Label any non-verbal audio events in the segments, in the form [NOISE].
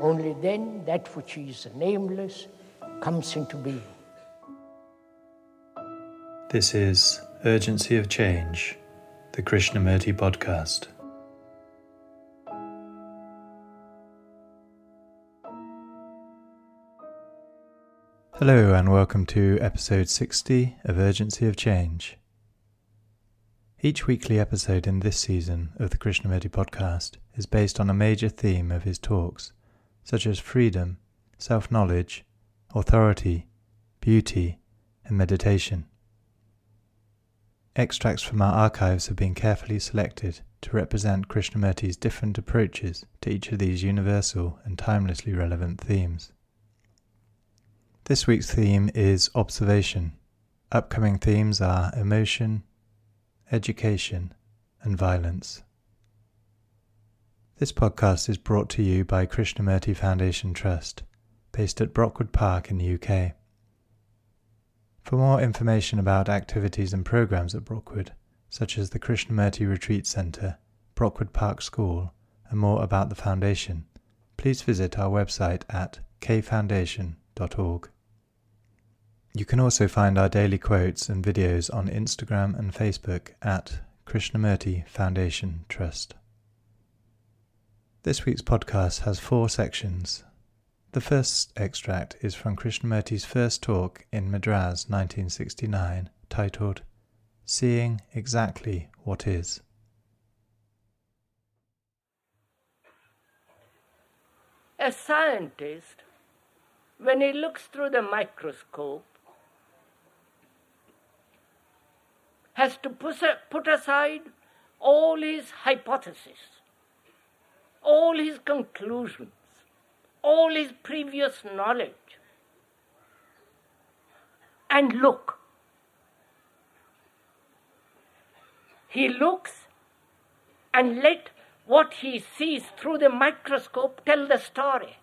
Only then that which is nameless comes into being. This is Urgency of Change, the Krishnamurti podcast. Hello, and welcome to episode 60 of Urgency of Change. Each weekly episode in this season of the Krishnamurti podcast is based on a major theme of his talks, such as freedom, self knowledge, authority, beauty, and meditation. Extracts from our archives have been carefully selected to represent Krishnamurti's different approaches to each of these universal and timelessly relevant themes. This week's theme is observation. Upcoming themes are emotion, education, and violence. This podcast is brought to you by Krishnamurti Foundation Trust, based at Brockwood Park in the UK. For more information about activities and programs at Brockwood, such as the Krishnamurti Retreat Centre, Brockwood Park School, and more about the Foundation, please visit our website at kfoundation.org. You can also find our daily quotes and videos on Instagram and Facebook at Krishnamurti Foundation Trust. This week's podcast has four sections. The first extract is from Krishnamurti's first talk in Madras 1969, titled Seeing Exactly What Is. A scientist, when he looks through the microscope, has to put aside all his hypotheses, all his conclusions, all his previous knowledge, and look. He looks and let what he sees through the microscope tell the story.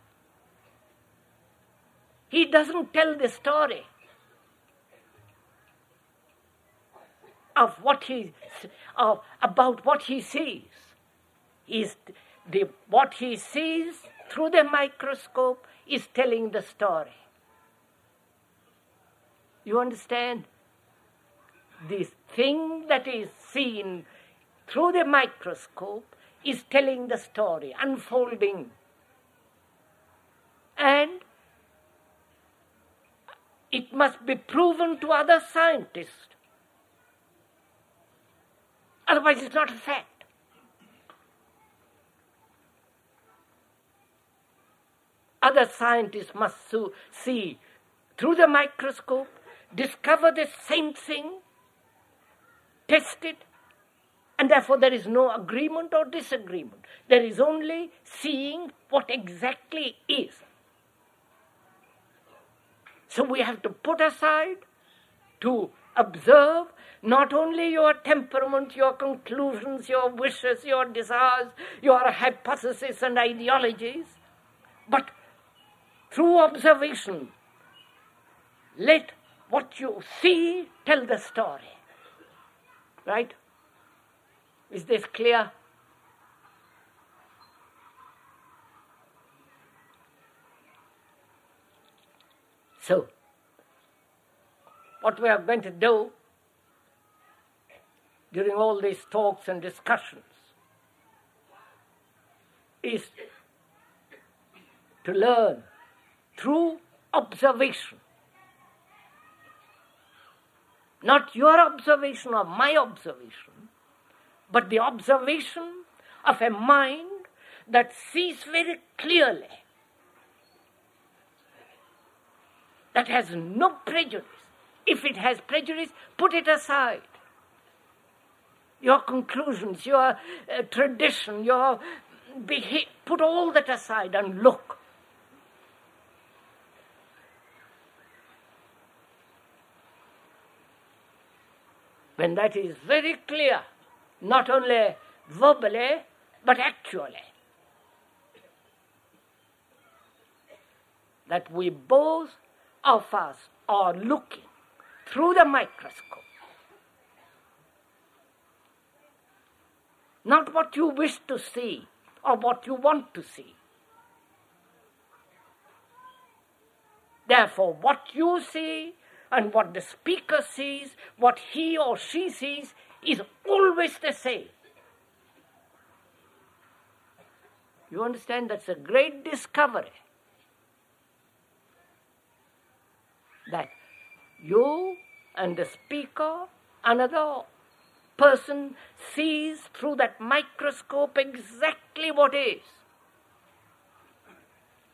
He doesn't tell the story. of what he of, about what he sees. Is the what he sees through the microscope is telling the story. You understand? This thing that is seen through the microscope is telling the story, unfolding. And it must be proven to other scientists Otherwise, it's not a fact. Other scientists must see through the microscope, discover the same thing, test it, and therefore there is no agreement or disagreement. There is only seeing what exactly is. So we have to put aside to observe not only your temperament, your conclusions, your wishes, your desires, your hypotheses and ideologies, but through observation, let what you see tell the story. Right? Is this clear? So, what we are going to do during all these talks and discussions is to learn through observation. Not your observation or my observation, but the observation of a mind that sees very clearly, that has no prejudice. If it has prejudice, put it aside your conclusions, your uh, tradition, your behavior, put all that aside and look. When that is very clear, not only verbally, but actually. That we both of us are looking through the microscope. Not what you wish to see or what you want to see. Therefore, what you see and what the speaker sees, what he or she sees, is always the same. You understand? That's a great discovery. That you and the speaker, another person sees through that microscope exactly what is.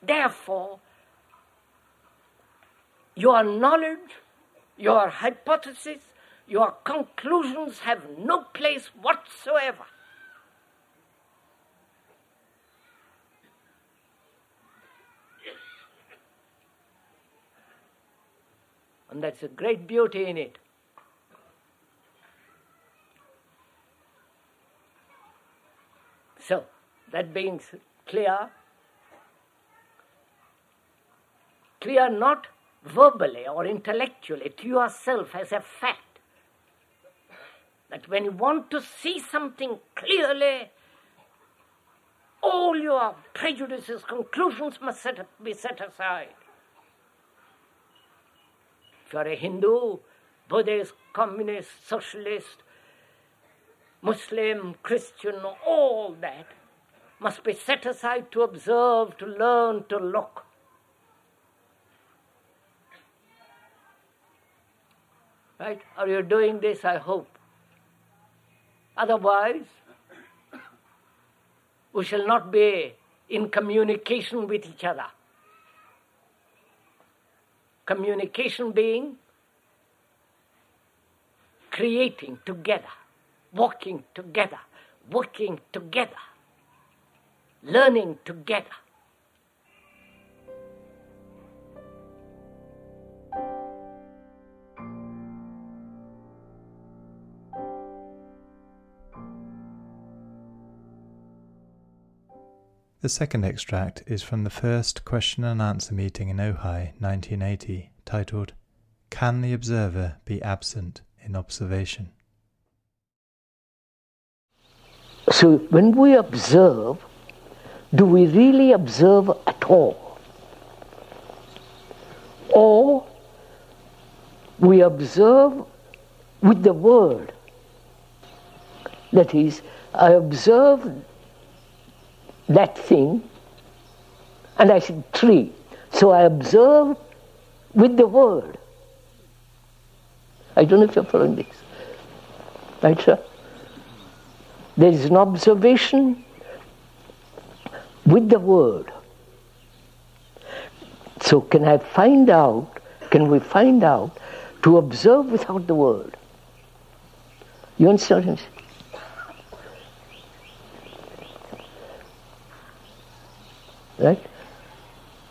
Therefore, your knowledge, your hypothesis, your conclusions have no place whatsoever. And that's a great beauty in it. So, that being clear, clear not verbally or intellectually to yourself as a fact. That when you want to see something clearly, all your prejudices, conclusions must set, be set aside. If you are a Hindu, Buddhist, communist, socialist, Muslim, Christian, all that must be set aside to observe, to learn, to look. Right? Are you doing this? I hope. Otherwise, we shall not be in communication with each other. Communication being creating together, walking together, working together, learning together. The second extract is from the first question and answer meeting in Ojai, 1980, titled Can the Observer Be Absent in Observation? So, when we observe, do we really observe at all? Or we observe with the word. That is, I observe that thing, and I said tree. So I observe with the word. I don't know if you're following this. Right, sir? There is an observation with the word. So can I find out, can we find out to observe without the word? You understand? Right?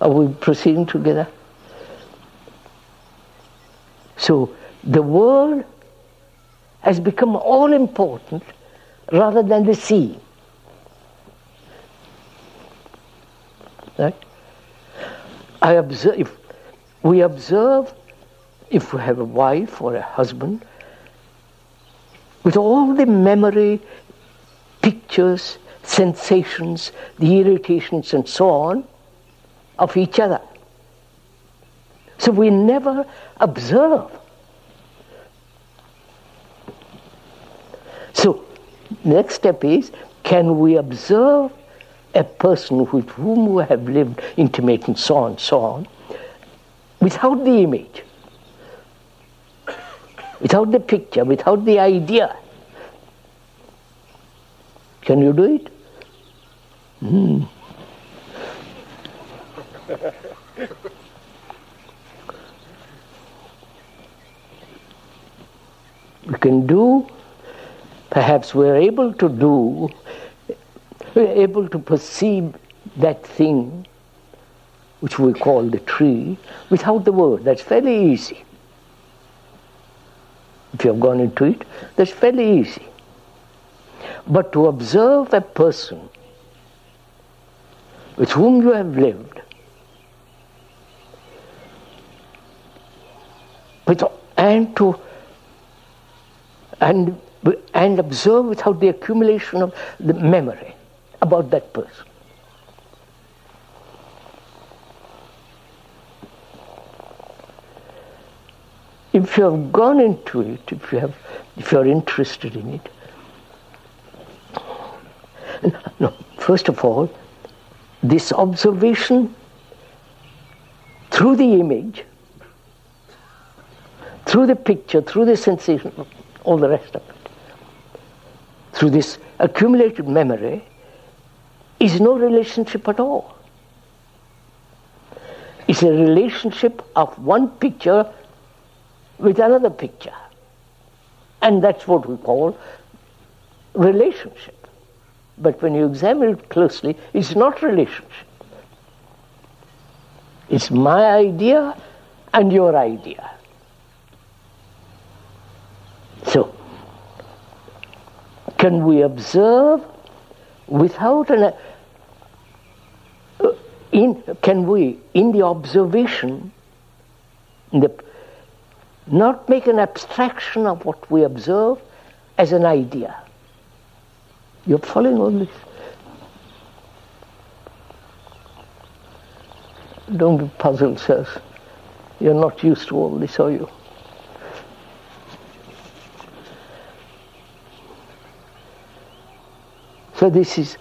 Are we proceeding together? So the world has become all important rather than the sea. Right? I observe, if we observe, if we have a wife or a husband, with all the memory, pictures, sensations, the irritations, and so on of each other. So we never observe. So, next step is can we observe a person with whom we have lived intimate and so on, and so on, without the image, without the picture, without the idea? Can you do it? Hmm. we can do, perhaps we're able to do, we're able to perceive that thing which we call the tree without the word. That's fairly easy. if you have gone into it, that's fairly easy. But to observe a person with whom you have lived, with, and to and and observe without the accumulation of the memory about that person. If you have gone into it, if you have, if you are interested in it, no, first of all, this observation through the image, through the picture, through the sensation, all the rest of it through this accumulated memory is no relationship at all. It's a relationship of one picture with another picture. And that's what we call relationship. But when you examine it closely, it's not relationship. It's my idea and your idea. So, can we observe without an uh, in can we in the observation in the not make an abstraction of what we observe as an idea you're following all this. Don't be puzzled sirs. You're not used to all this are you? So this is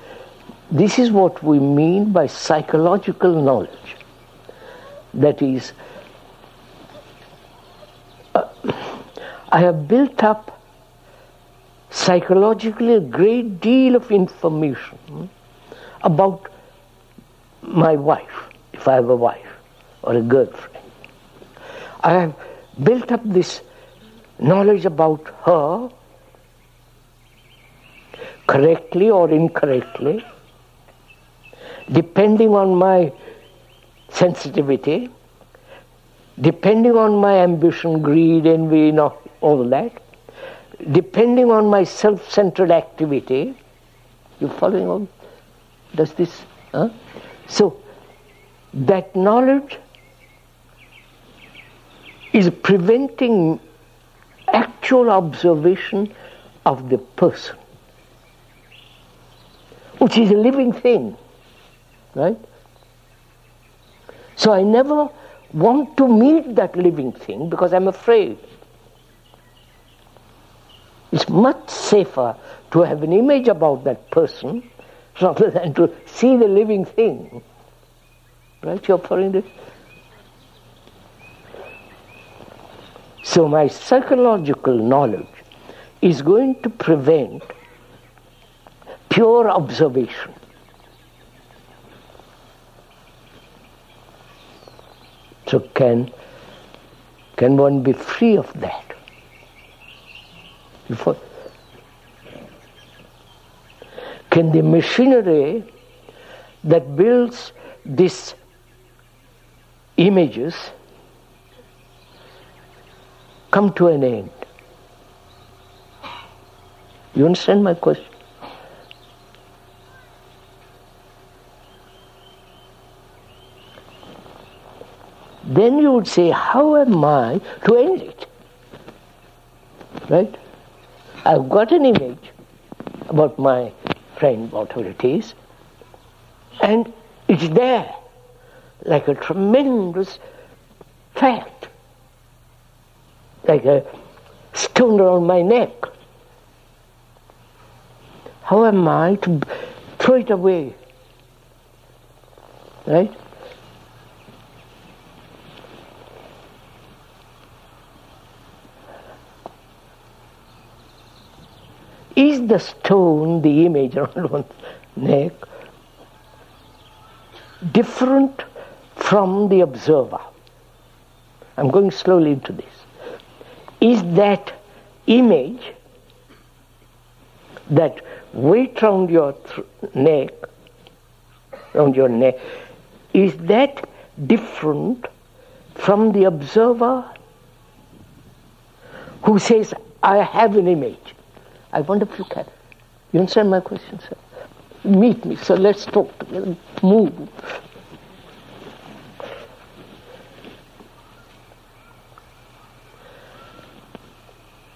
this is what we mean by psychological knowledge. That is, uh, I have built up psychologically a great deal of information about my wife, if I have a wife or a girlfriend. I have built up this knowledge about her correctly or incorrectly, depending on my sensitivity, depending on my ambition, greed, envy, all that, depending on my self centered activity. You following on? Does this? Huh? So, that knowledge is preventing actual observation of the person which is a living thing. Right? So I never want to meet that living thing because I'm afraid. It's much safer to have an image about that person [LAUGHS] rather than to see the living thing. Right? You're following this? So my psychological knowledge is going to prevent pure observation. So can can one be free of that? Can the machinery that builds these images come to an end? You understand my question? then you would say, How am I to end it? Right? I've got an image about my friend, whatever it is, and it's there like a tremendous fact, like a stone around my neck. How am I to throw it away? Right? The stone, the image [LAUGHS] around one's neck, different from the observer? I'm going slowly into this. Is that image, that weight around your th- neck, around your neck, is that different from the observer who says, I have an image. I wonder if you can. You understand my question, sir? Meet me, so let's talk together. Move.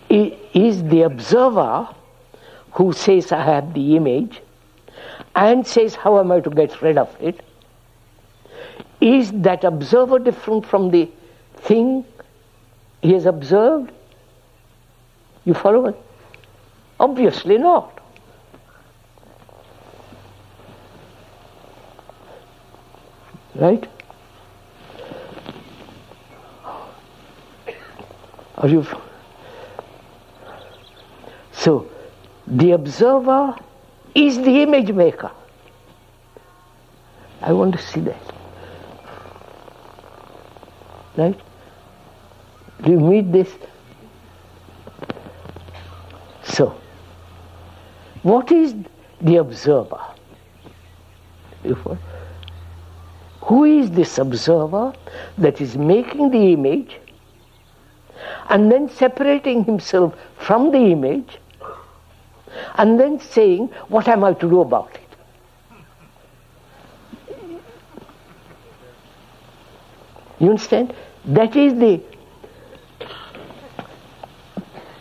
Is the observer who says, I have the image, and says, How am I to get rid of it? Is that observer different from the thing he has observed? You follow it? Obviously not. Right? Are you? So, the observer is the image maker. I want to see that. Right? Do you meet this? So, what is the observer? Who is this observer that is making the image and then separating himself from the image and then saying, What am I to do about it? You understand? That is the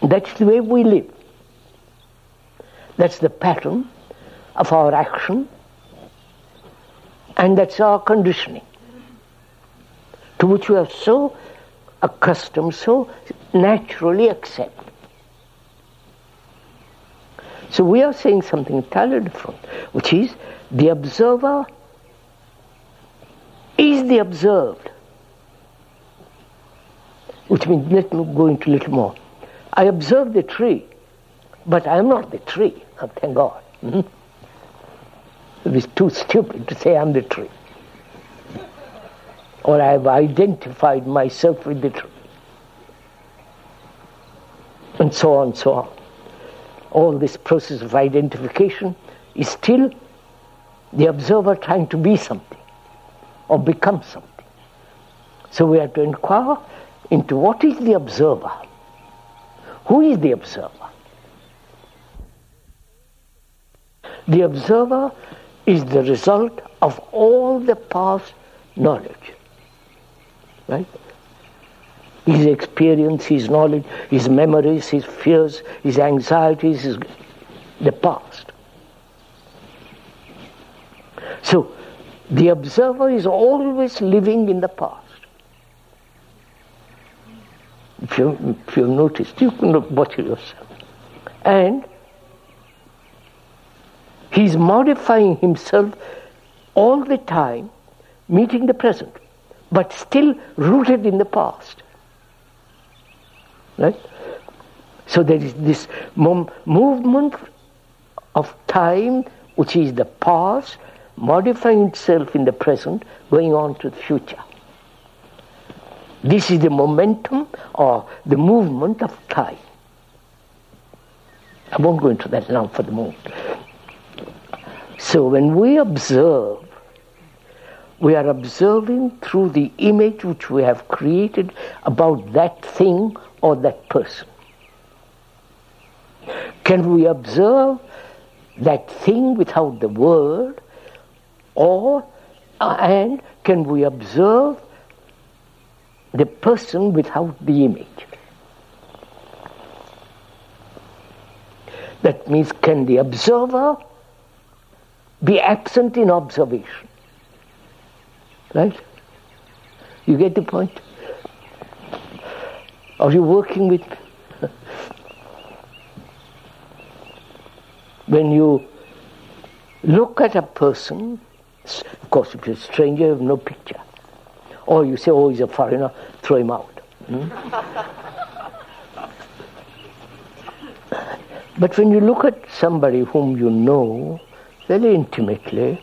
that's the way we live. That's the pattern of our action, and that's our conditioning, to which we are so accustomed, so naturally accept. So we are saying something entirely different, which is the observer is the observed. Which means, let me go into a little more. I observe the tree, but I am not the tree, oh, thank God. Mm-hmm. It is too stupid to say I'm the tree. Or I have identified myself with the tree. And so on, and so on all this process of identification is still the observer trying to be something or become something. So we have to inquire into what is the observer? Who is the observer? The observer is the result of all the past knowledge. Right? his experience, his knowledge, his memories, his fears, his anxieties, his, the past. So, the observer is always living in the past. If, you, if you've noticed, you can watch yourself. And modifying himself all the time, meeting the present, but still rooted in the past. Right? So there is this mom- movement of time, which is the past, modifying itself in the present, going on to the future. This is the momentum or the movement of time. I won't go into that now for the moment. So when we observe, we are observing through the image which we have created about that thing or that person? Can we observe that thing without the word? Or, uh, and can we observe the person without the image? That means, can the observer be absent in observation? Right? You get the point? Are you working with [LAUGHS] when you look at a person, of course, if you're a stranger, you have no picture. Or you say, oh, he's a foreigner, throw him out. Hmm? [LAUGHS] but when you look at somebody whom you know very intimately,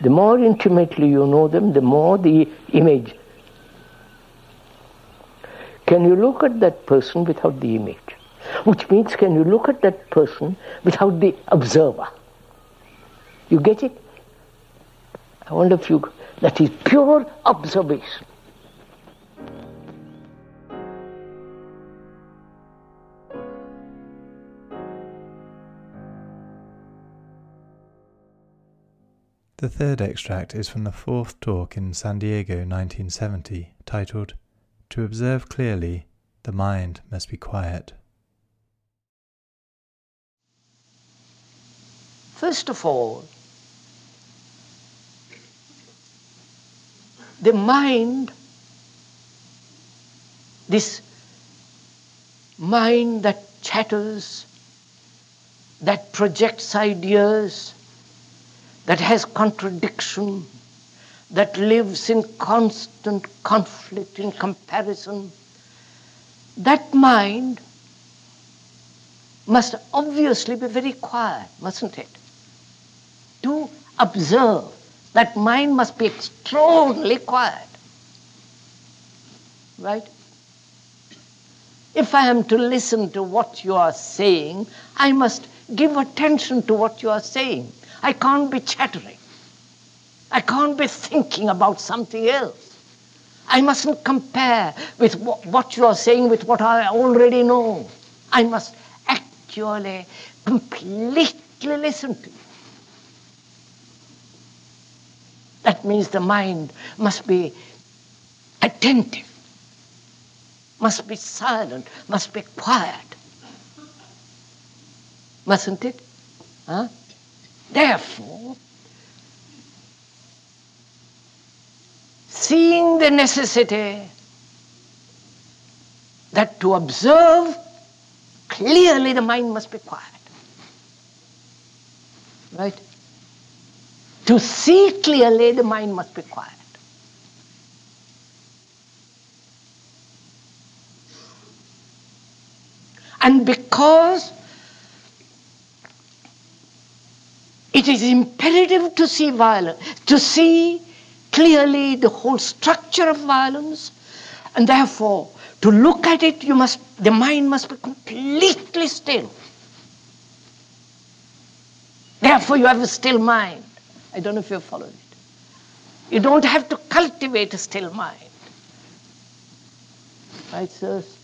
the more intimately you know them, the more the image can you look at that person without the image? Which means, can you look at that person without the observer? You get it? I wonder if you. That is pure observation. The third extract is from the fourth talk in San Diego 1970, titled To Observe Clearly, the Mind Must Be Quiet. First of all, the mind, this mind that chatters, that projects ideas, that has contradiction, that lives in constant conflict, in comparison, that mind must obviously be very quiet, mustn't it? To observe, that mind must be extraordinarily quiet. Right? If I am to listen to what you are saying, I must give attention to what you are saying. I can't be chattering. I can't be thinking about something else. I mustn't compare with what you are saying with what I already know. I must actually completely listen to you. That means the mind must be attentive, must be silent, must be quiet. Mustn't it? Huh? Therefore, seeing the necessity that to observe clearly the mind must be quiet. Right? To see clearly the mind must be quiet. And because It is imperative to see violence, to see clearly the whole structure of violence, and therefore to look at it, you must the mind must be completely still. Therefore, you have a still mind. I don't know if you followed it. You don't have to cultivate a still mind. Right, sirs?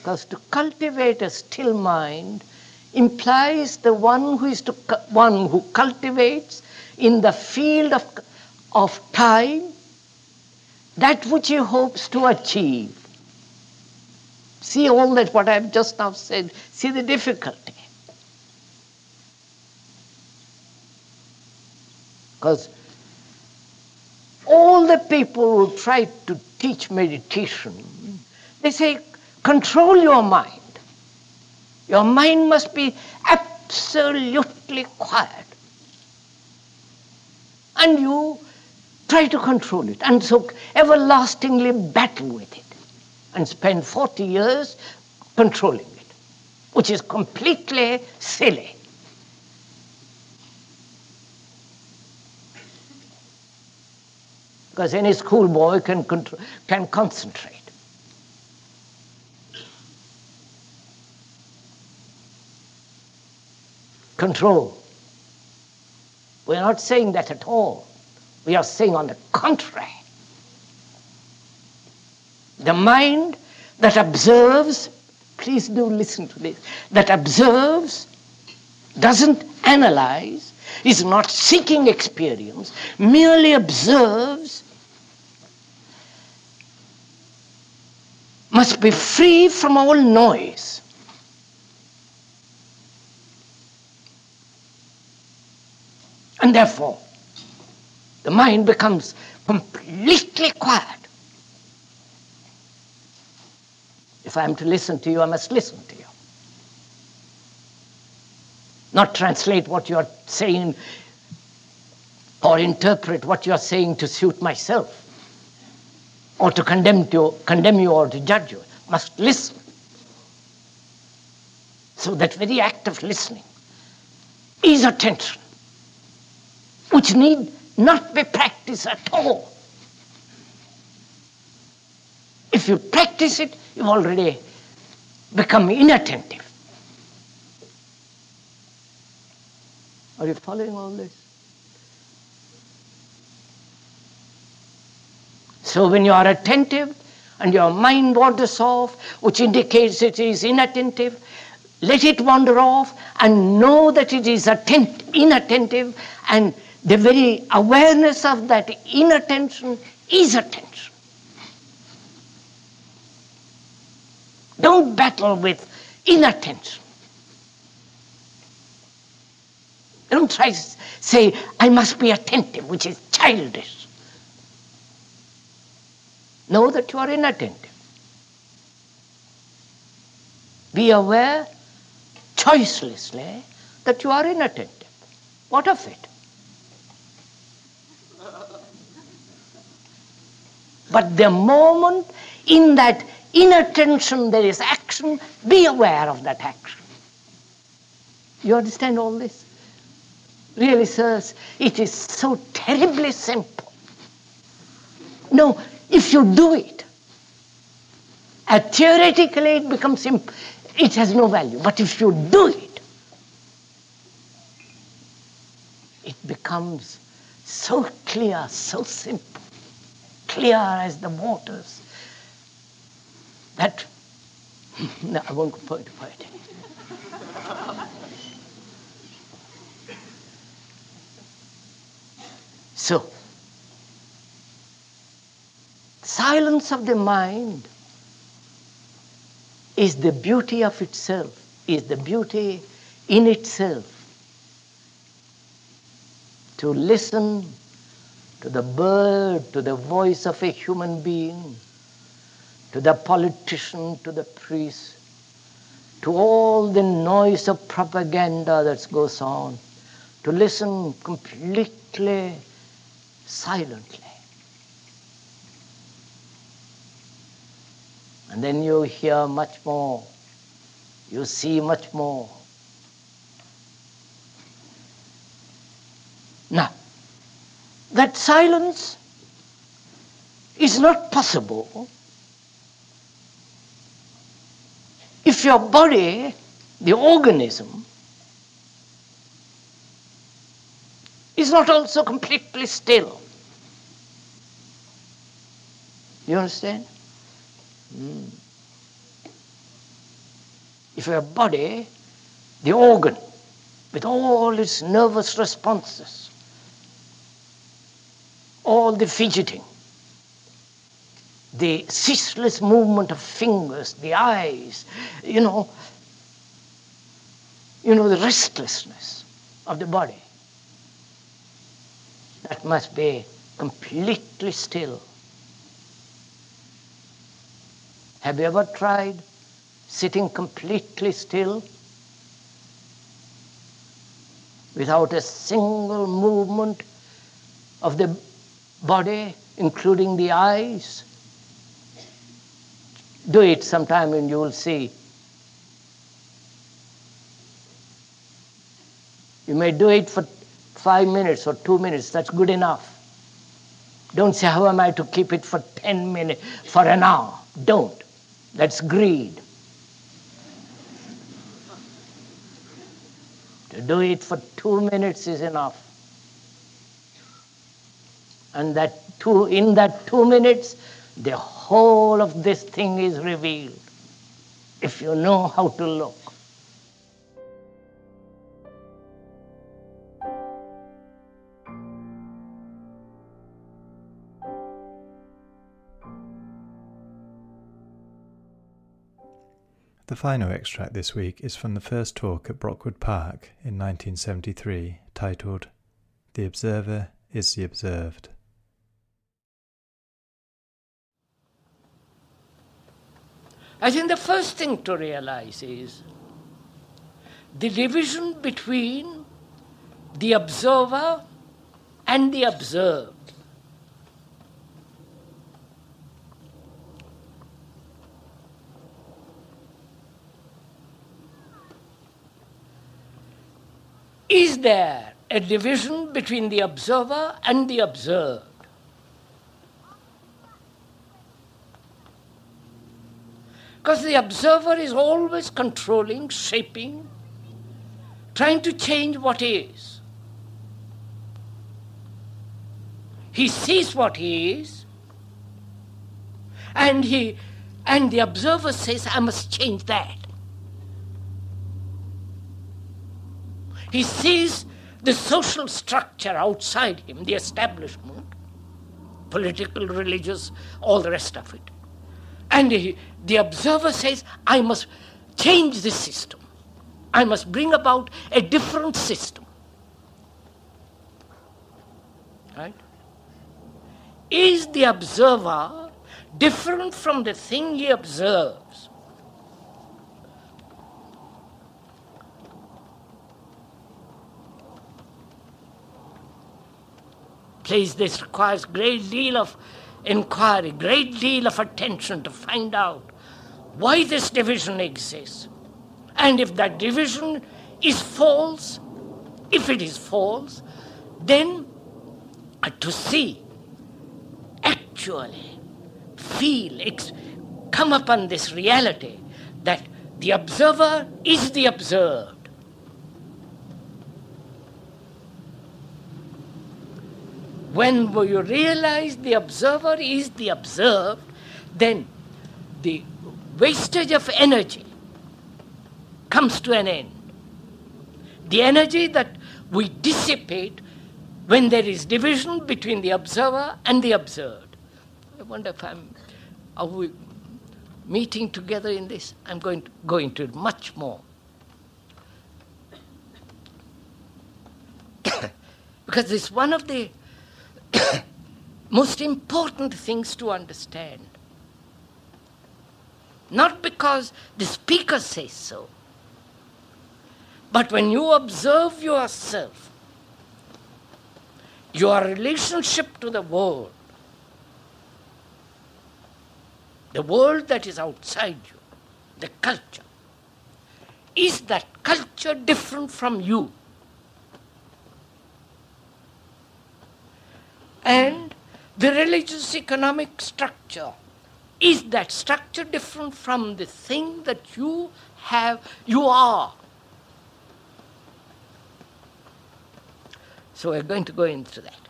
Because to cultivate a still mind implies the one who is to one who cultivates in the field of, of time that which he hopes to achieve. See all that what I've just now said, see the difficulty. Because all the people who try to teach meditation, they say Control your mind. Your mind must be absolutely quiet. And you try to control it and so everlastingly battle with it and spend 40 years controlling it, which is completely silly. Because any schoolboy can, can concentrate. Control. We're not saying that at all. We are saying, on the contrary, the mind that observes, please do listen to this, that observes, doesn't analyze, is not seeking experience, merely observes, must be free from all noise. And therefore, the mind becomes completely quiet. If I am to listen to you, I must listen to you. Not translate what you are saying or interpret what you are saying to suit myself or to condemn, to, condemn you or to judge you. Must listen. So that very act of listening is attention which need not be practiced at all. If you practice it, you've already become inattentive. Are you following all this? So when you are attentive and your mind wanders off, which indicates it is inattentive, let it wander off and know that it is attent- inattentive and the very awareness of that inattention is attention. Don't battle with inattention. Don't try to say, I must be attentive, which is childish. Know that you are inattentive. Be aware choicelessly that you are inattentive. What of it? But the moment in that inner tension there is action, be aware of that action. You understand all this? Really, sirs, it is so terribly simple. No, if you do it, uh, theoretically it becomes simple it has no value. But if you do it, it becomes so clear, so simple, clear as the waters, that [LAUGHS] no, I won't go into it. so, silence of the mind is the beauty of itself, is the beauty in itself. To listen to the bird, to the voice of a human being, to the politician, to the priest, to all the noise of propaganda that goes on, to listen completely silently. And then you hear much more, you see much more. Now, that silence is not possible if your body, the organism, is not also completely still. You understand? Mm. If your body, the organ, with all its nervous responses, all the fidgeting, the ceaseless movement of fingers, the eyes, you know, you know, the restlessness of the body. That must be completely still. Have you ever tried sitting completely still without a single movement of the body, including the eyes? Do it sometime and you will see. You may do it for five minutes or two minutes, that's good enough. Don't say, How am I to keep it for 10 minutes, for an hour? Don't. That's greed. To do it for two minutes is enough. And that two, in that two minutes, the whole of this thing is revealed. If you know how to look. The final extract this week is from the first talk at Brockwood Park in 1973, titled The Observer is the Observed. I think the first thing to realize is the division between the observer and the observed. Is there a division between the observer and the observed? Because the observer is always controlling, shaping, trying to change what is. He sees what he is, and he and the observer says, I must change that. He sees the social structure outside him, the establishment, political, religious, all the rest of it. And he, the observer says, I must change this system. I must bring about a different system. Right? Is the observer different from the thing he observes? Please, this requires great deal of inquiry, great deal of attention to find out why this division exists. And if that division is false, if it is false, then uh, to see, actually feel, come upon this reality that the observer is the observed. When you realize the observer is the observed, then the wastage of energy comes to an end. The energy that we dissipate when there is division between the observer and the observed. I wonder if I'm, are we meeting together in this? I'm going to go into it much more. [COUGHS] because it's one of the [COUGHS] most important things to understand. Not because the speaker says so, but when you observe yourself, your relationship to the world, the world that is outside you, the culture, is that culture different from you? And the religious economic structure, is that structure different from the thing that you have, you are? So we're going to go into that.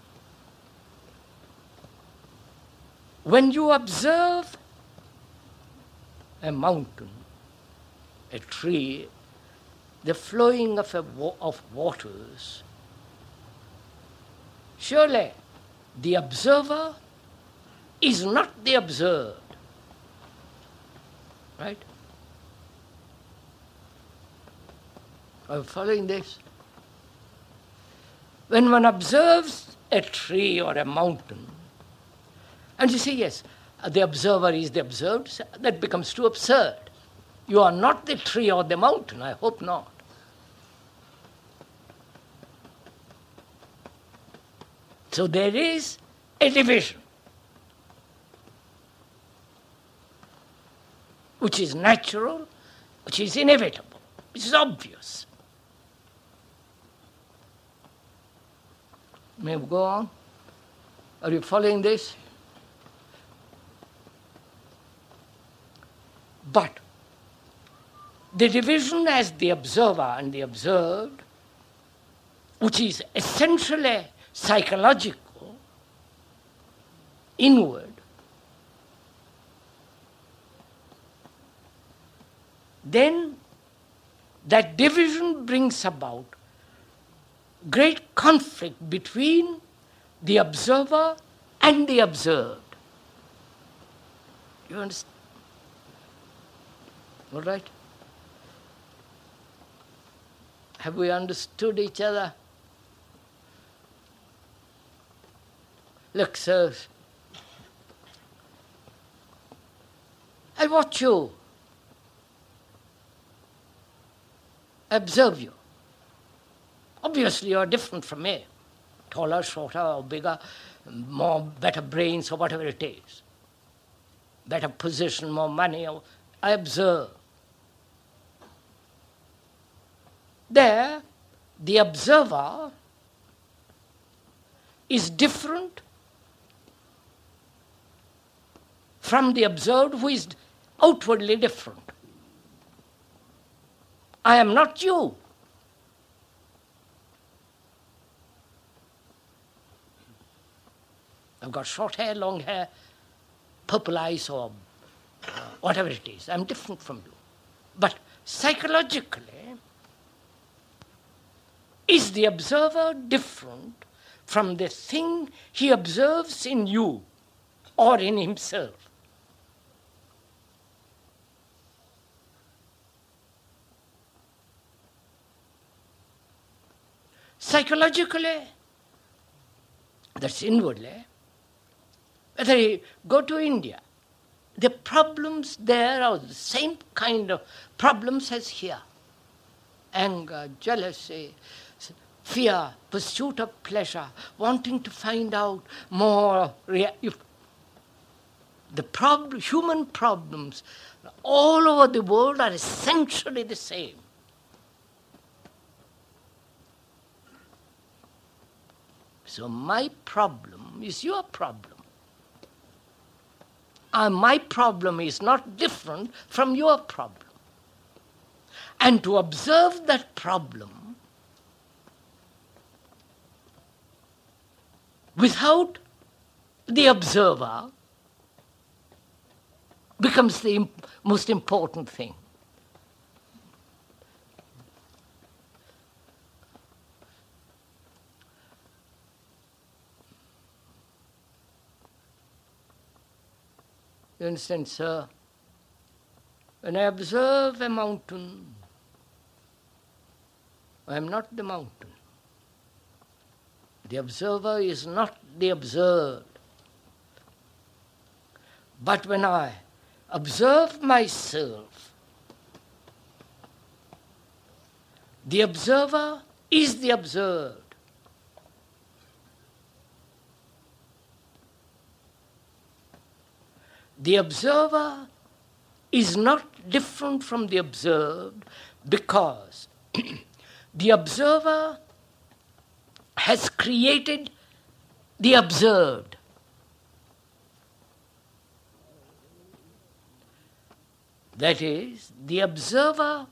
When you observe a mountain, a tree, the flowing of, wa- of waters, surely the observer is not the observed. Right? Are you following this? When one observes a tree or a mountain, and you say, yes, the observer is the observed, that becomes too absurd. You are not the tree or the mountain, I hope not. So there is a division, which is natural, which is inevitable, which is obvious. May we go on? Are you following this? But the division as the observer and the observed, which is essentially psychological, inward, then that division brings about great conflict between the observer and the observed. You understand? All right? Have we understood each other? Look, sirs, I watch you, I observe you. Obviously, you're different from me taller, shorter, or bigger, more better brains, or whatever it is. Better position, more money. I observe. There, the observer is different from the observed who is outwardly different. I am not you. I've got short hair, long hair, purple eyes, or uh, whatever it is. I'm different from you. But psychologically, Is the observer different from the thing he observes in you or in himself? Psychologically, that's inwardly. Whether you go to India, the problems there are the same kind of problems as here anger, jealousy, fear, pursuit of pleasure, wanting to find out more. The prob- human problems all over the world are essentially the same. So my problem is your problem. And my problem is not different from your problem. And to observe that problem without the observer becomes the most important thing. Understand, sir? When I observe a mountain, I am not the mountain. The observer is not the observed. But when I observe myself, the observer is the observed. The observer is not different from the observed because [CLEARS THROAT] the observer has created the observed. That is, the observer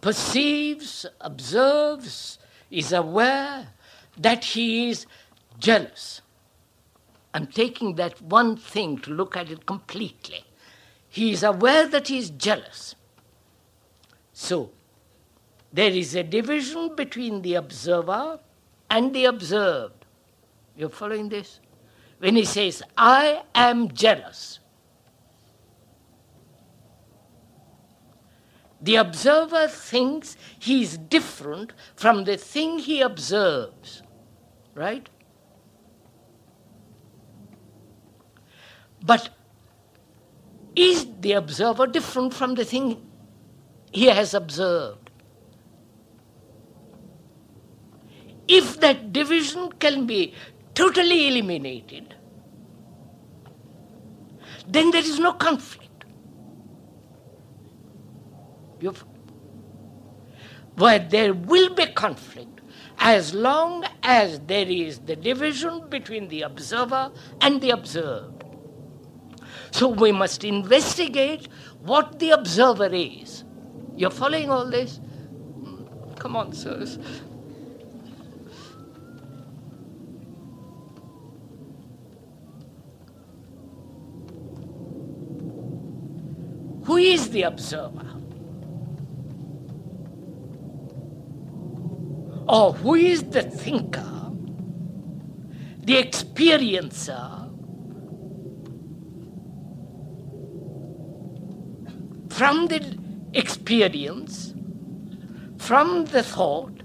perceives, observes, is aware that he is jealous. I'm taking that one thing to look at it completely. He is aware that he is jealous. So, there is a division between the observer and the observed. You're following this? When he says, I am jealous, the observer thinks he is different from the thing he observes. Right? But is the observer different from the thing he has observed? If that division can be totally eliminated, then there is no conflict. You've, where there will be conflict as long as there is the division between the observer and the observed. So we must investigate what the observer is. You're following all this? Come on, sirs. Who is the observer? Or who is the thinker, the experiencer, from the experience, from the thought,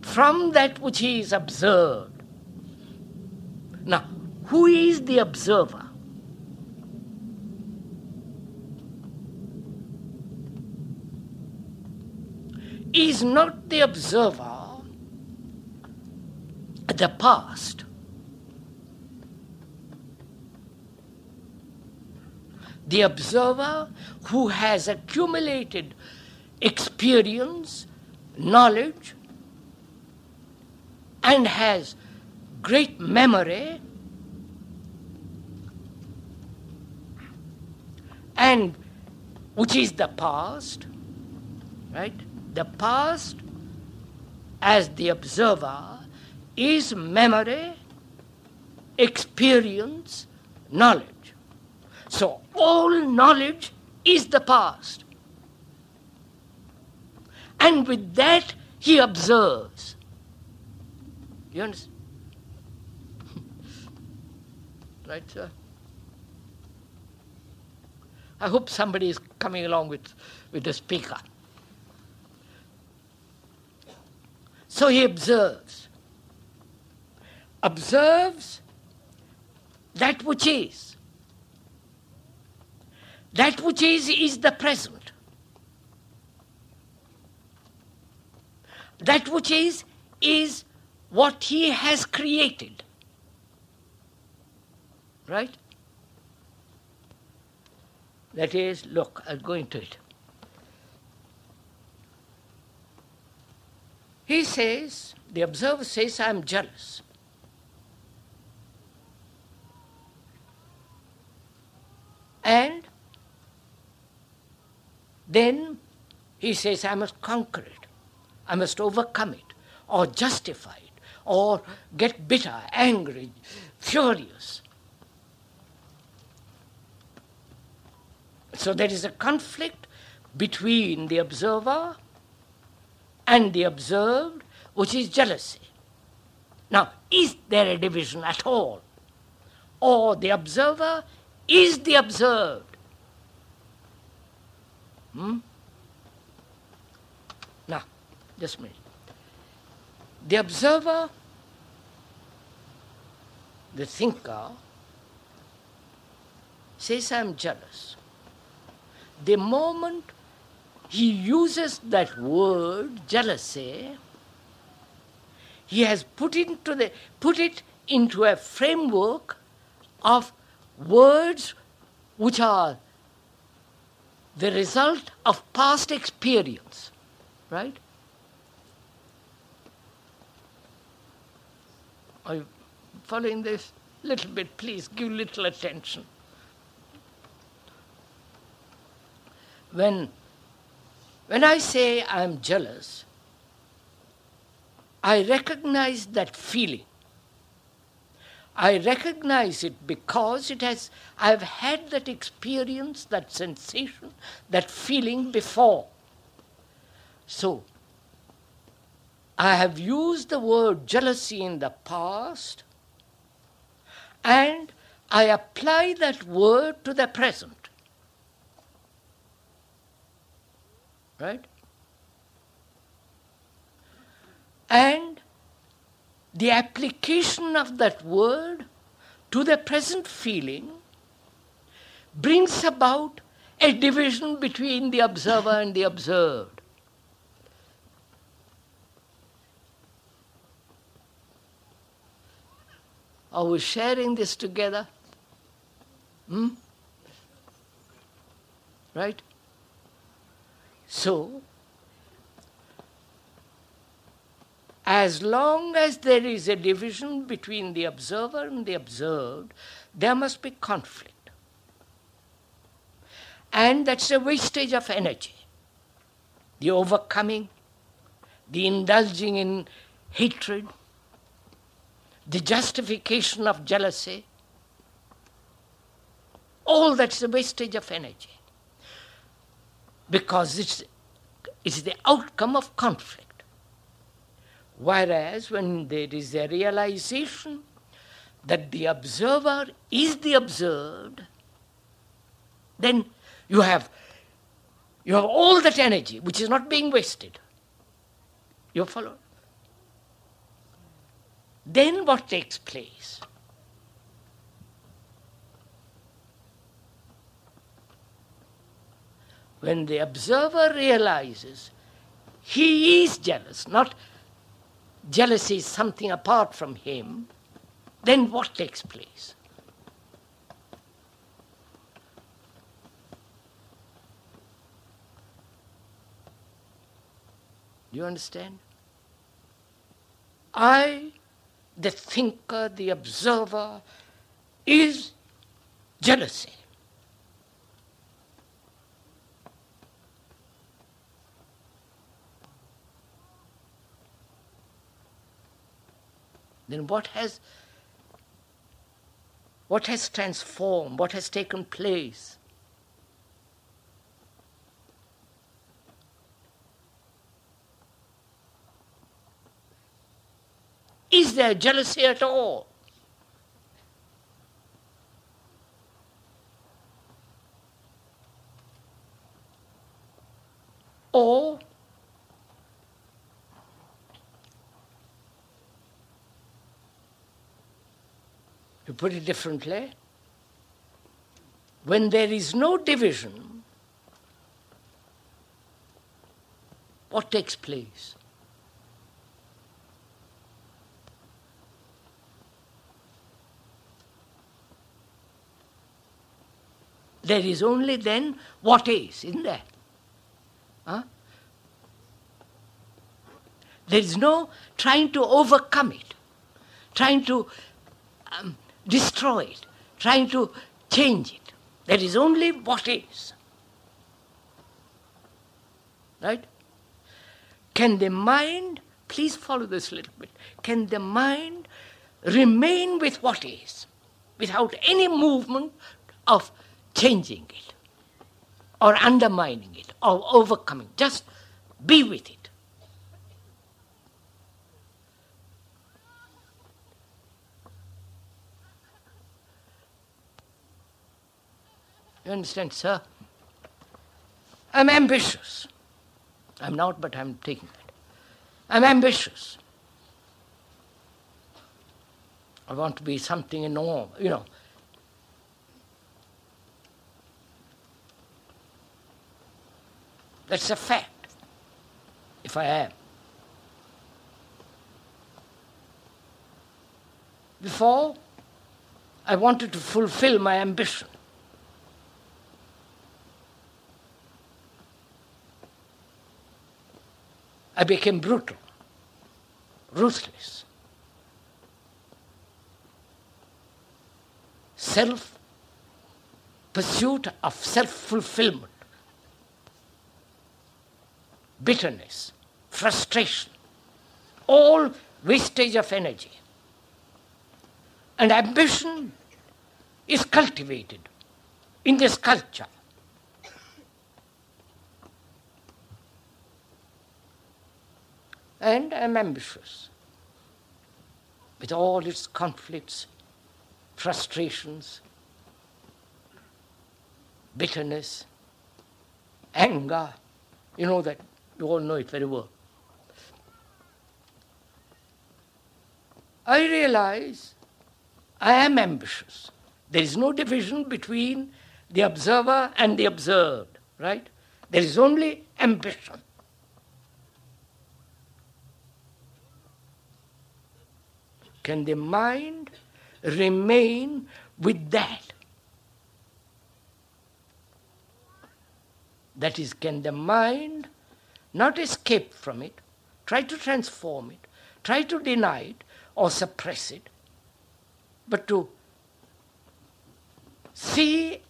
from that which is observed. Now, who is the observer? Is not the observer the past? The observer who has accumulated experience, knowledge, and has great memory and which is the past, right? The past, as the observer, is memory, experience, knowledge. So all knowledge is the past. And with that he observes. You understand? [LAUGHS] right, sir? I hope somebody is coming along with, with the speaker. So he observes. Observes that which is. That which is is the present. That which is is what he has created. Right? That is, look, I'll go into it. He says, the observer says, I'm jealous. And then he says, I must conquer it, I must overcome it, or justify it, or get bitter, angry, furious. So there is a conflict between the observer and the observed, which is jealousy. Now, is there a division at all? Or the observer is the observed? Hmm? Now, just a minute. The observer, the thinker, says, I'm jealous. The moment he uses that word, jealousy, he has put, into the, put it into a framework of words which are the result of past experience, right? Are you following this? Little bit, please give little attention. When when I say I'm jealous, I recognize that feeling. I recognize it because it has I've had that experience, that sensation, that feeling before. So I have used the word jealousy in the past and I apply that word to the present. Right? And the application of that word to the present feeling brings about a division between the observer and the observed. Are we sharing this together? Hmm? Right? So, as long as there is a division between the observer and the observed, there must be conflict. And that's a wastage of energy. The overcoming, the indulging in hatred, the justification of jealousy, all that's a wastage of energy because it's, it's the outcome of conflict. Whereas when there is a realization that the observer is the observed, then you have, you have all that energy which is not being wasted. You follow? Then what takes place? when the observer realizes he is jealous, not jealousy is something apart from him, then what takes place? Do you understand? I, the thinker, the observer, is jealousy. then what has what has transformed, what has taken place? Is there jealousy at all? Or to put it differently, when there is no division, what takes place? There is only then what is, isn't there? Huh? There is no trying to overcome it, trying to um, destroy it, trying to change it. There is only what is. Right? Can the mind, please follow this a little bit, can the mind remain with what is without any movement of changing it or undermining it or overcoming? Just be with it. You understand, sir? I'm ambitious. I'm not, but I'm taking that. I'm ambitious. I want to be something enormous, you know. That's a fact, if I am. Before, I wanted to fulfill my ambition. I became brutal, ruthless. Self pursuit of self fulfillment, bitterness, frustration, all wastage of energy. And ambition is cultivated in this culture. And I'm ambitious with all its conflicts, frustrations, bitterness, anger. You know that, you all know it very well. I realize I am ambitious. There is no division between the observer and the observed, right? There is only ambition. Can the mind remain with that? That is, can the mind not escape from it, try to transform it, try to deny it or suppress it, but to see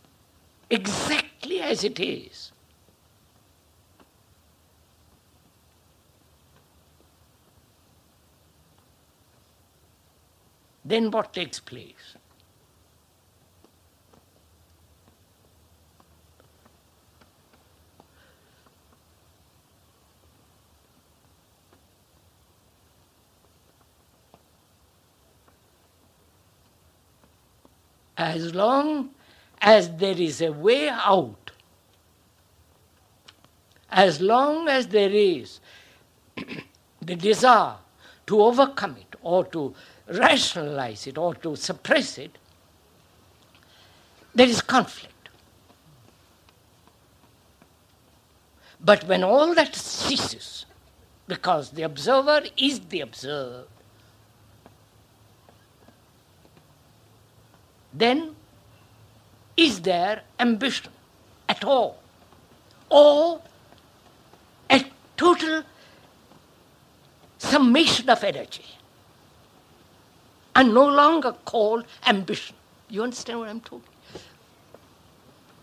exactly as it is then what takes place? As long as there is a way out, as long as there is [CLEARS THROAT] the desire to overcome it or to rationalize it or to suppress it, there is conflict. But when all that ceases, because the observer is the observed, then is there ambition at all? Or a total summation of energy? And no longer called ambition. You understand what I'm talking?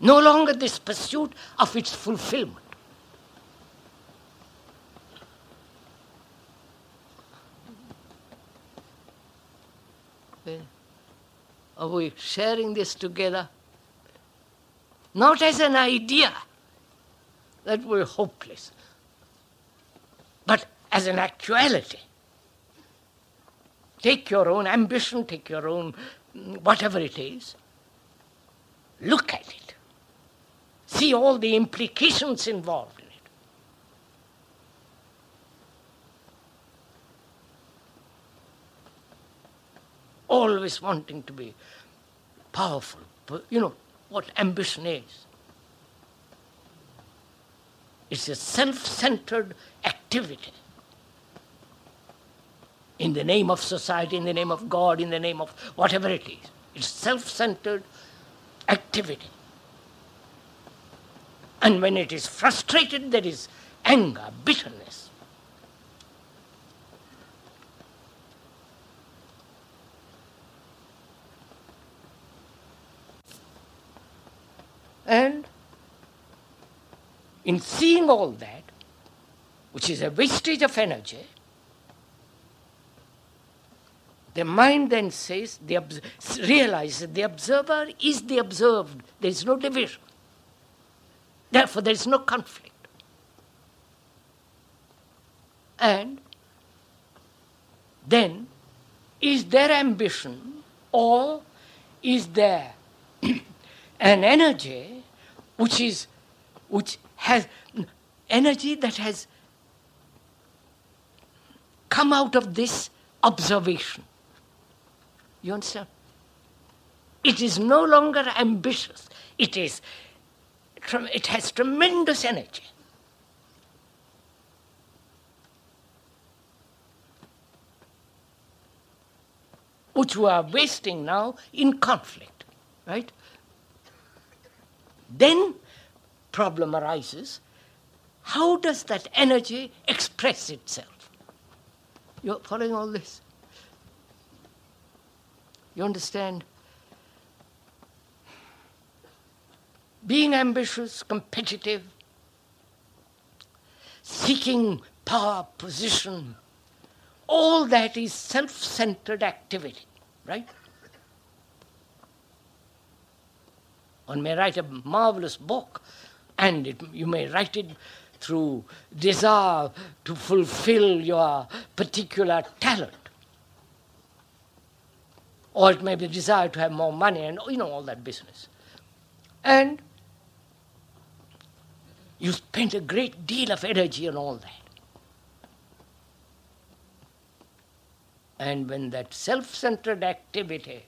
No longer this pursuit of its fulfillment. Are we sharing this together? Not as an idea that we're hopeless, but as an actuality. Take your own ambition, take your own whatever it is. Look at it. See all the implications involved in it. Always wanting to be powerful. You know what ambition is. It's a self centered activity in the name of society, in the name of God, in the name of whatever it is. It's self centered activity. And when it is frustrated, there is anger, bitterness. And in seeing all that, which is a wastage of energy, the mind then says, the realizes the observer is the observed. There is no division. Therefore, there is no conflict. And then, is there ambition or is there [CLEARS THROAT] an energy which is which has energy that has come out of this observation. You understand? It is no longer ambitious. It is it has tremendous energy. Which we are wasting now in conflict, right? Then problem arises. How does that energy express itself? You're following all this? You understand? being ambitious, competitive, seeking power, position, all that is self centered activity, right? One may write a marvelous book, and it, you may write it through desire to fulfill your particular talent. Or it may be desire to have more money and you know all that business. And you spend a great deal of energy on all that. And when that self centered activity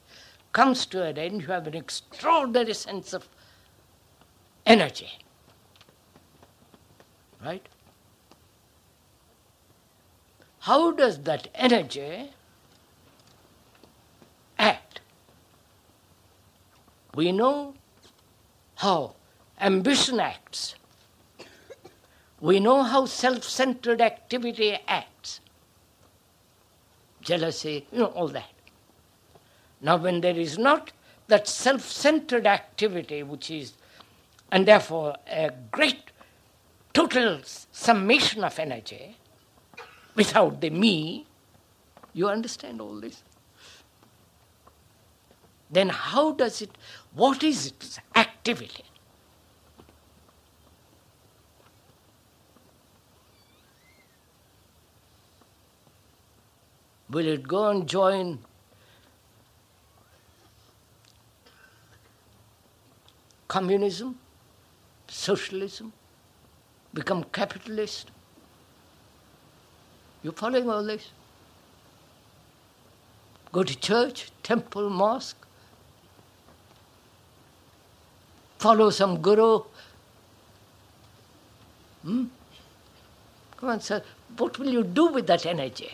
comes to an end, you have an extraordinary sense of energy. Right? How does that energy act? We know how ambition acts. We know how self centered activity acts jealousy, you know, all that. Now, when there is not that self centered activity, which is, and therefore a great total summation of energy without the me, you understand all this? Then, how does it, what is its activity? Will it go and join communism, socialism, become capitalist? You following all this? Go to church, temple, mosque, follow some guru. Hmm? Come on, sir. What will you do with that energy?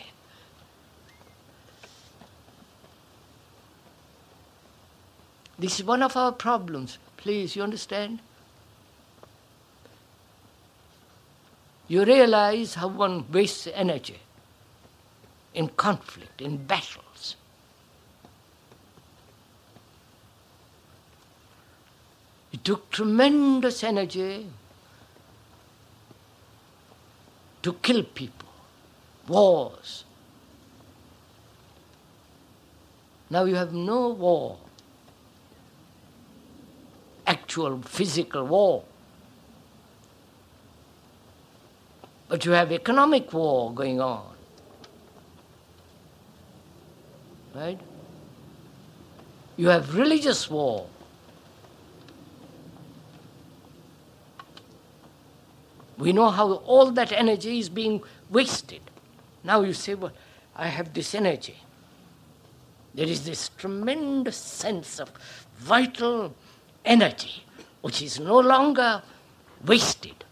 This is one of our problems. Please, you understand? You realize how one wastes energy in conflict, in battles. It took tremendous energy to kill people, wars. Now you have no war actual physical war. But you have economic war going on. Right? You have religious war. We know how all that energy is being wasted. Now you say, well, I have this energy. There is this tremendous sense of vital energy which is no longer wasted.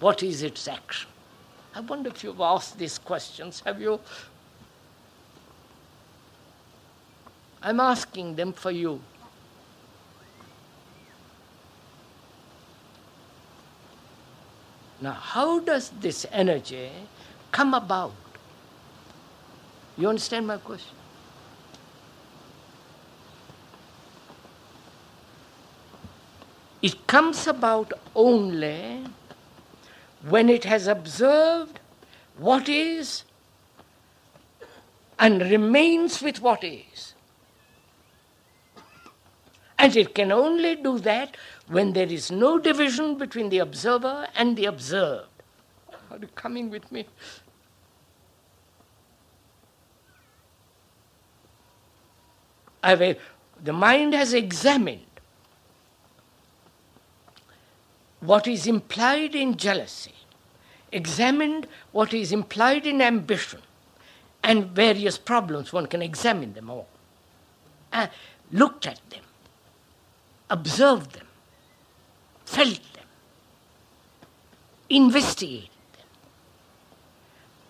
What is its action? I wonder if you've asked these questions. Have you? I'm asking them for you. Now, how does this energy come about? You understand my question? It comes about only when it has observed what is and remains with what is. And it can only do that when there is no division between the observer and the observed. Are you coming with me? I the mind has examined what is implied in jealousy, examined what is implied in ambition, and various problems. One can examine them all. Uh, looked at them, observed them, felt them, investigated them.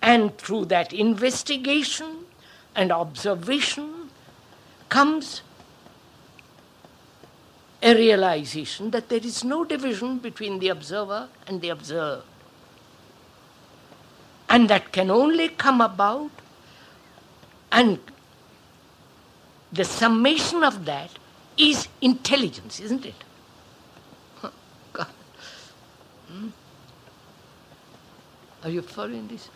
And through that investigation and observation comes a realization that there is no division between the observer and the observed. And that can only come about, and the summation of that is intelligence, isn't it? Hmm? Are you following this?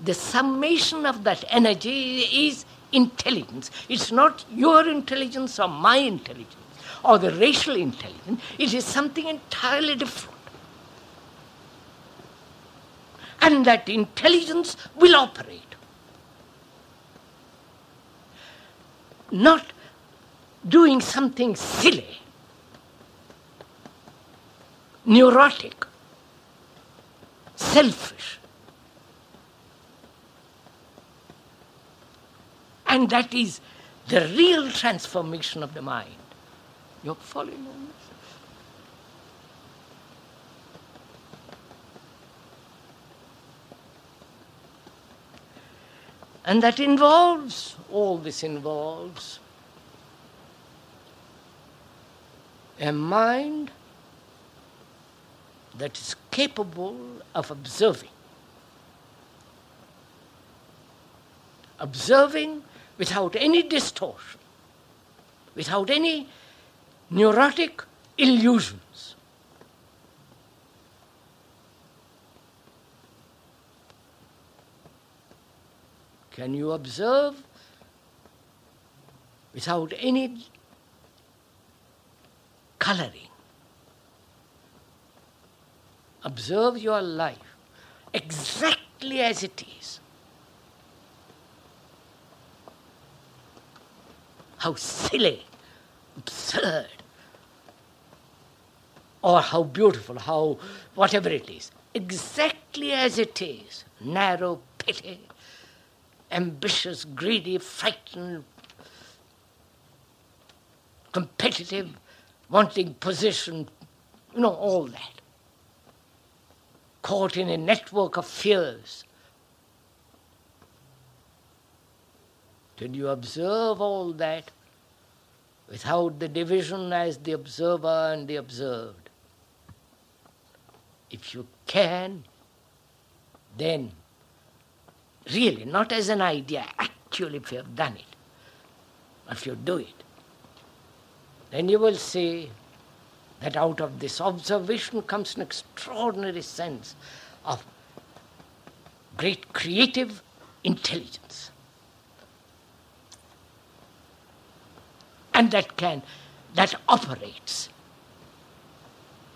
The summation of that energy is intelligence. It's not your intelligence or my intelligence or the racial intelligence. It is something entirely different. And that intelligence will operate. Not doing something silly, neurotic, selfish. And that is the real transformation of the mind. You're following this? And that involves, all this involves a mind that is capable of observing. Observing without any distortion, without any neurotic illusions. Can you observe without any coloring? Observe your life exactly as it is. How silly, absurd, or how beautiful, how whatever it is, exactly as it is narrow, petty, ambitious, greedy, frightened, competitive, wanting position, you know, all that. Caught in a network of fears. Did you observe all that without the division as the observer and the observed? if you can, then really, not as an idea, actually, if you have done it, if you do it, then you will see that out of this observation comes an extraordinary sense of great creative intelligence. And that can, that operates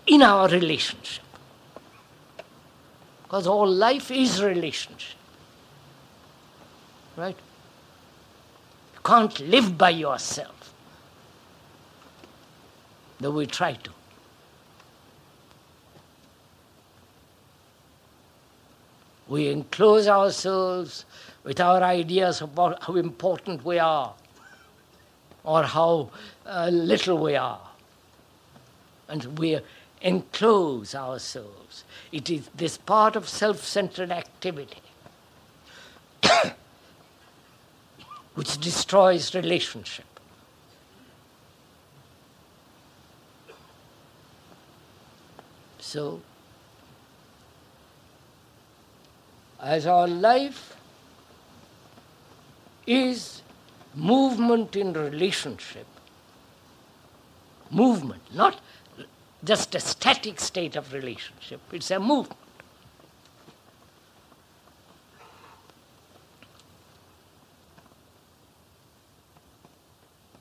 in our relationship. Because all life is relationship. Right? You can't live by yourself. Though we try to. We enclose ourselves with our ideas about how important we are or how uh, little we are. And we enclose ourselves. It is this part of self centered activity [COUGHS] which destroys relationship. So, as our life is movement in relationship, movement, not just a static state of relationship, it's a movement.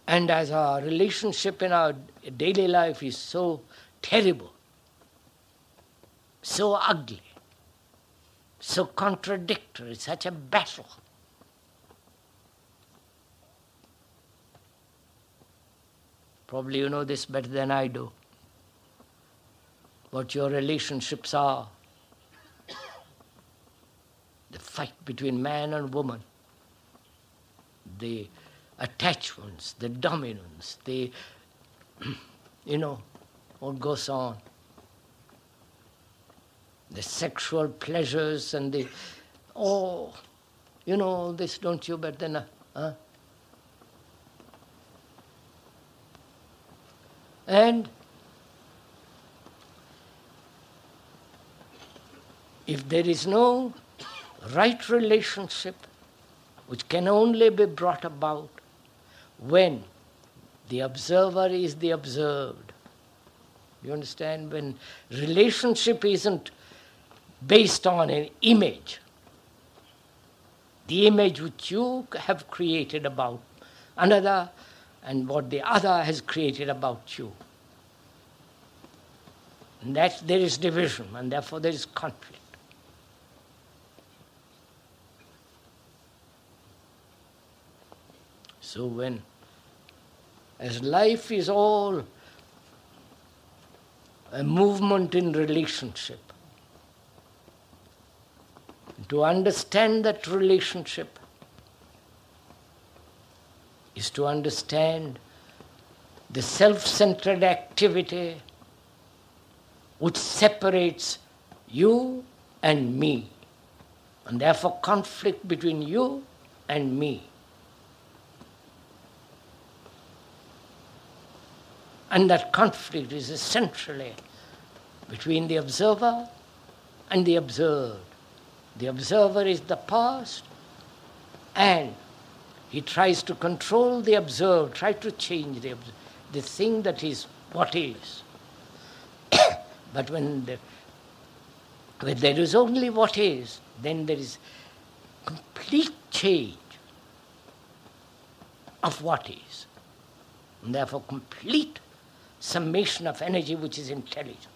And as our relationship in our daily life is so terrible, so ugly, so contradictory, such a battle. Probably you know this better than I do. What your relationships are. The fight between man and woman. The attachments, the dominance, the, [CLEARS THROAT] you know, what goes on the sexual pleasures and the, oh, you know all this, don't you? But then, uh, huh? And if there is no right relationship, which can only be brought about when the observer is the observed. You understand? When relationship isn't based on an image. The image which you have created about another and what the other has created about you. And that there is division and therefore there is conflict. So when as life is all a movement in relationship, to understand that relationship is to understand the self centered activity which separates you and me, and therefore conflict between you and me. And that conflict is essentially between the observer and the observed. The observer is the past, and he tries to control the observed, try to change the, the thing that is what is. [COUGHS] but when, the, when there is only what is, then there is complete change of what is. And therefore, complete summation of energy which is intelligence.